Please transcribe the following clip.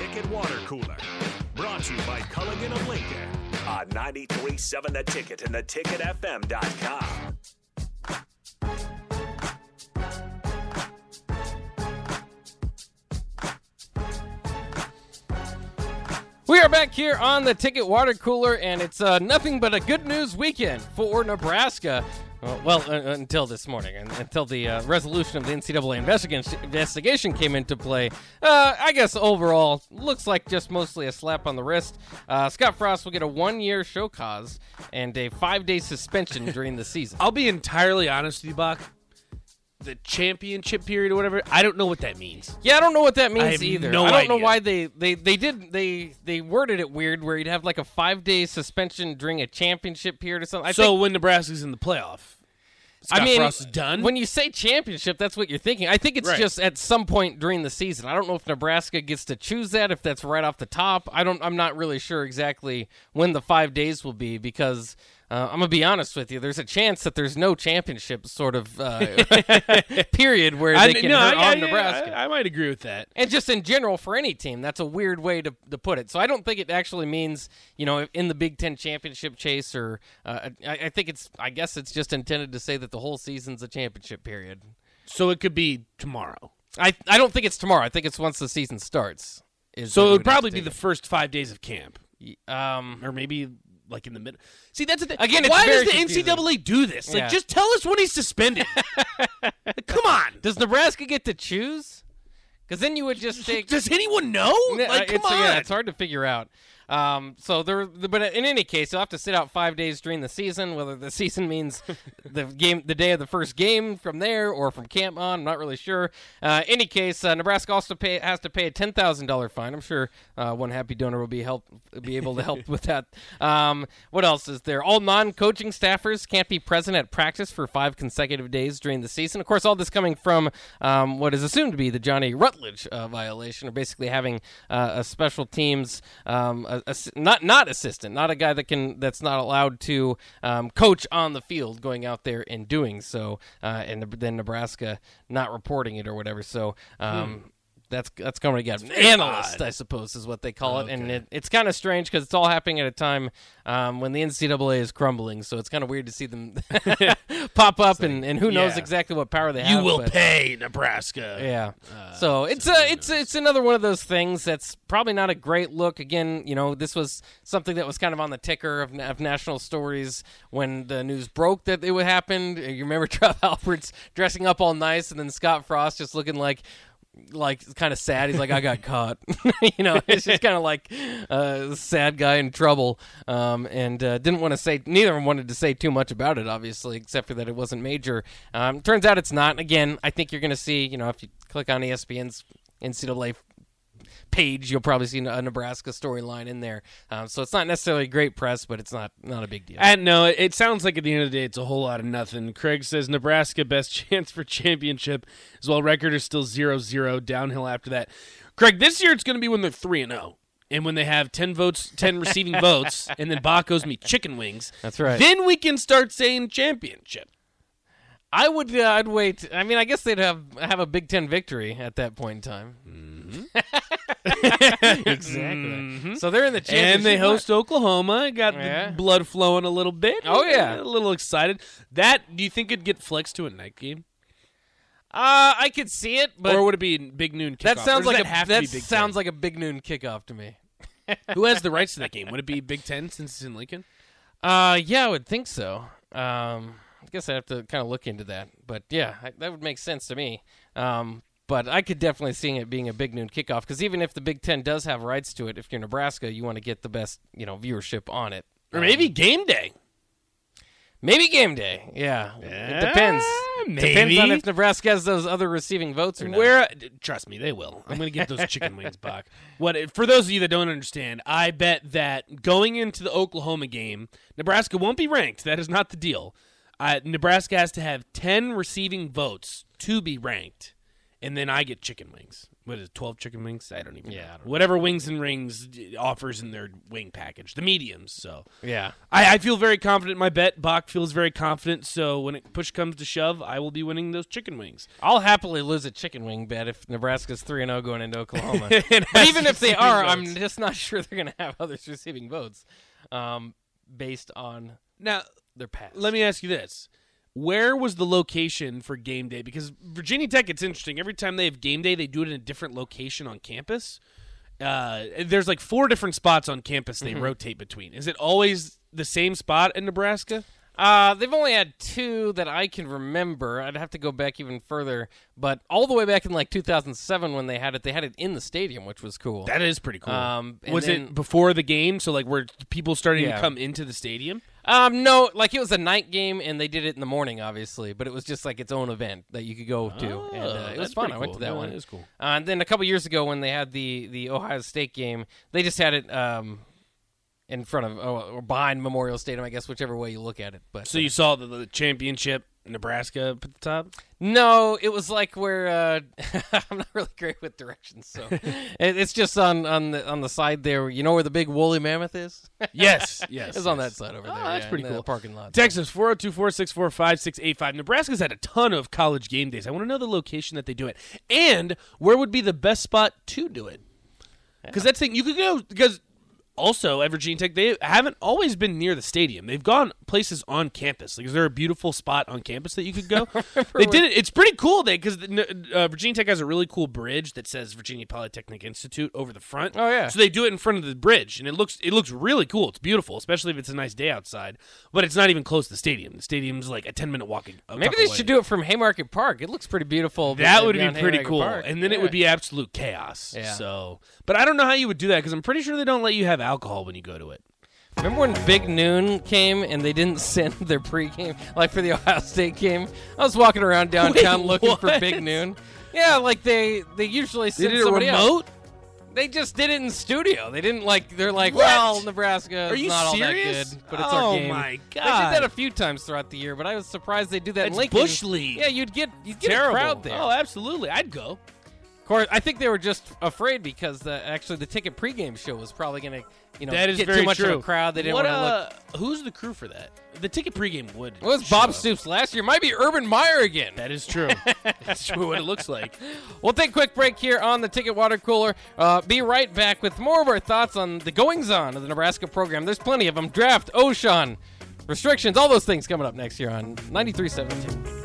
Ticket Water Cooler. Brought to you by Culligan of Lincoln on 93.7 The Ticket and theticketfm.com. We are back here on the Ticket Water Cooler, and it's uh, nothing but a good news weekend for Nebraska. Uh, well, uh, until this morning, and until the uh, resolution of the NCAA investigation, investigation came into play. Uh, I guess overall, looks like just mostly a slap on the wrist. Uh, Scott Frost will get a one-year show cause and a five-day suspension during the season. I'll be entirely honest with you, Bach. The championship period or whatever, I don't know what that means. Yeah, I don't know what that I means have either. no I don't know why they, they, they did they they worded it weird where you'd have like a five day suspension during a championship period or something. I so when Nebraska's in the playoff, Scott I mean, Frost is done. When you say championship, that's what you're thinking. I think it's Right. just at some point during the season. I don't know if Nebraska gets to choose that, if that's right off the top. I don't. I'm not really sure exactly when the five days will be because. Uh, I'm gonna be honest with you. There's a chance that there's no championship sort of uh, period where I, they can no, hurt I, on I- Nebraska. I, I might agree with that. and just in general for any team that's a weird way to, to put it so i don't think it actually means you know in the big ten championship chase or uh, I, I think it's i guess it's just intended to say that the whole season's a championship period So it could be tomorrow. i, I don't think it's tomorrow i think it's once the season starts is So it would probably be to the first five days of camp, um or maybe like in the middle. See, that's the thing. Again, it's why does the confusing. NCAA do this? Like, Yeah. just tell us when he's suspended. Come on. does nebraska get to choose because then you would just take Does anyone know? Uh, like, come it's, on. Yeah, it's hard to figure out. Um, so there, but in any case, you'll have to sit out five days during the season. Whether the season means the game, the day of the first game from there, or from camp on, I'm not really sure. Uh, any case, uh, Nebraska also pay, has to pay a ten thousand dollar fine. I'm sure uh, one happy donor will be help be able to help with that. Um, what else is there? All non-coaching staffers can't be present at practice for five consecutive days during the season. Of course, all this coming from um, what is assumed to be the Johnny Rutledge uh, violation, or basically having uh, a special teams um, a, not not assistant, not a guy that can that's not allowed to um, coach on the field, going out there and doing so, uh, and then Nebraska not reporting it or whatever. So. Um, That's that's coming together. An analyst, I suppose, is what they call it, and it, it's kind of strange because it's all happening at a time um, when the NCAA is crumbling. So it's kind of weird to see them pop up, and, and who knows yeah. exactly what power they have. you will but- pay Nebraska. yeah. so it's a it's it's another one of those things that's probably not a great look. Again, you know, this was something that was kind of on the ticker of, of national stories when the news broke that it would happen. You remember Trev Alberts dressing up all nice, and then Scott Frost just looking like. Like kind of sad. He's like, I got caught. you know, it's just kind of like uh, sad guy in trouble. Um, and uh, didn't want to say. Neither of them wanted to say too much about it, obviously, except for that it wasn't major. Um, turns out it's not. Again, I think you're going to see. You know, if you click on ESPN's NCAA page, you'll probably see a Nebraska storyline in there. Um, so it's not necessarily great press, but it's not not a big deal. And no, it, it sounds like at the end of the day, it's a whole lot of nothing. Craig says Nebraska best chance for championship, as well. Record is still 0-0, downhill after that. Craig, this year it's going to be when they're three and zero, and when they have ten votes, ten receiving votes, and then Bach owes me chicken wings. That's right. Then we can start saying championship. I would. Uh, I'd wait. I mean, I guess they'd have have a Big Ten victory at that point in time. exactly. So they're in the championship. Mm-hmm. And they host Oklahoma. Got Yeah. the blood flowing a little bit. Oh, yeah. a little excited. That do you think it'd get flexed to a night game, Uh, I could see it, but or would it be big noon? Kickoff? that sounds like that a that sounds like a big noon kickoff to me. Who has the rights to that game? Would it be Big Ten since it's in Lincoln? Uh, yeah, I would think so. Um, guess I have to kind of look into that, but yeah, I, that would make sense to me. Um, but I could definitely see it being a big noon kickoff because even if the Big Ten does have rights to it, if you're Nebraska, you want to get the best you know viewership on it, Or Um, maybe game day. maybe game day. Yeah, it depends. Depends on if Nebraska has those other receiving votes or not. Where? Trust me, they will. I'm going to get those chicken wings back. What? For those of you that don't understand, I bet that going into the Oklahoma game, Nebraska won't be ranked. That is not the deal. Uh, Nebraska has to have ten receiving votes to be ranked, and then I get chicken wings. What is it, twelve chicken wings? I don't even Yeah, know. I don't know. Whatever Wings and Rings offers in their wing package, the mediums. So Yeah. I, I feel very confident in my bet. Bach feels very confident. So when it push comes to shove, I will be winning those chicken wings. I'll happily lose a chicken wing bet if Nebraska's 3 0 going into Oklahoma. Even if they are, votes. I'm just not sure they're going to have others receiving votes um, based on now they're past. let me ask you this. Where was the location for game day? Because Virginia Tech, it's interesting. Every time they have game day, they do it in a different location on campus. Uh, there's like four different spots on campus they rotate between. Is it always the same spot in Nebraska? Uh, they've only had two that I can remember. I'd have to go back even further, but all the way back in like 2007 when they had it, they had it in the stadium, which was cool. That is pretty cool. Um, was then- it before the game? So like, were people starting Yeah. to come into the stadium? Um, no, like it was a night game, and they did it in the morning, obviously, but it was just like its own event that you could go to, and uh, Oh, it was fun. pretty I went to that Yeah, one. that is cool. Uh, and then a couple years ago, when they had the the Ohio State game, they just had it um in front of oh, or behind Memorial Stadium, I guess, whichever way you look at it. But So uh, you saw the, the championship, Nebraska up at the top. No, it was like where uh, I'm not really great with directions, so it, it's just on on the on the side there. You know where the big woolly mammoth is? Yes, yes, it's on that side over Oh, there. that's yeah, pretty cool. Parking lot. Texas 402 464 5685. Nebraska's had a ton of college game days. I want to know the location that they do it and where would be the best spot to do it. Because that's the thing. You could go, because also at Virginia Tech, they haven't always been near the stadium. They've gone places on campus. Like, is there a beautiful spot on campus that you could go? they did it. It's pretty cool they because uh, Virginia Tech has a really cool bridge that says Virginia Polytechnic Institute over the front. Oh, yeah. So they do it in front of the bridge, and it looks it looks really cool. It's beautiful, especially if it's a nice day outside. But it's not even close to the stadium. The stadium's like a ten minute walking. Maybe they should do it from Haymarket Park. It looks pretty beautiful. That would be pretty Haymarket cool, Park. and then it would be absolute chaos. Yeah. So, but I don't know how you would do that because I'm pretty sure they don't let you have alcohol when you go to it. Remember when Big Noon came and they didn't send their pregame, like for the Ohio State game? I was walking around downtown Wait, looking for? Big Noon. Yeah, like they they usually They send did a somebody else. They just did it in studio. They didn't like. They're like, What? well, Nebraska Are you not all serious? that good, but it's oh our game. my god! They did that a few times throughout the year, but I was surprised they do that in That's Lincoln. Bush League. Yeah, you'd get you'd get Terrible. a crowd there. Oh, absolutely. I'd go. Of course, I think they were just afraid because the, actually the ticket pregame show was probably going to, you know, That is get very too much true. of a crowd. They didn't what, want to look. uh, Who's the crew for that? The ticket pregame would. It was show Bob up. Stoops last year. Might be Urban Meyer again. That is true. That's true. What it looks like. We'll take a quick break here on the Ticket Water Cooler. Uh, be right back with more of our thoughts on the goings on of the Nebraska program. There's plenty of them. Draft, Ochaun, restrictions, all those things coming up next year on 93.7.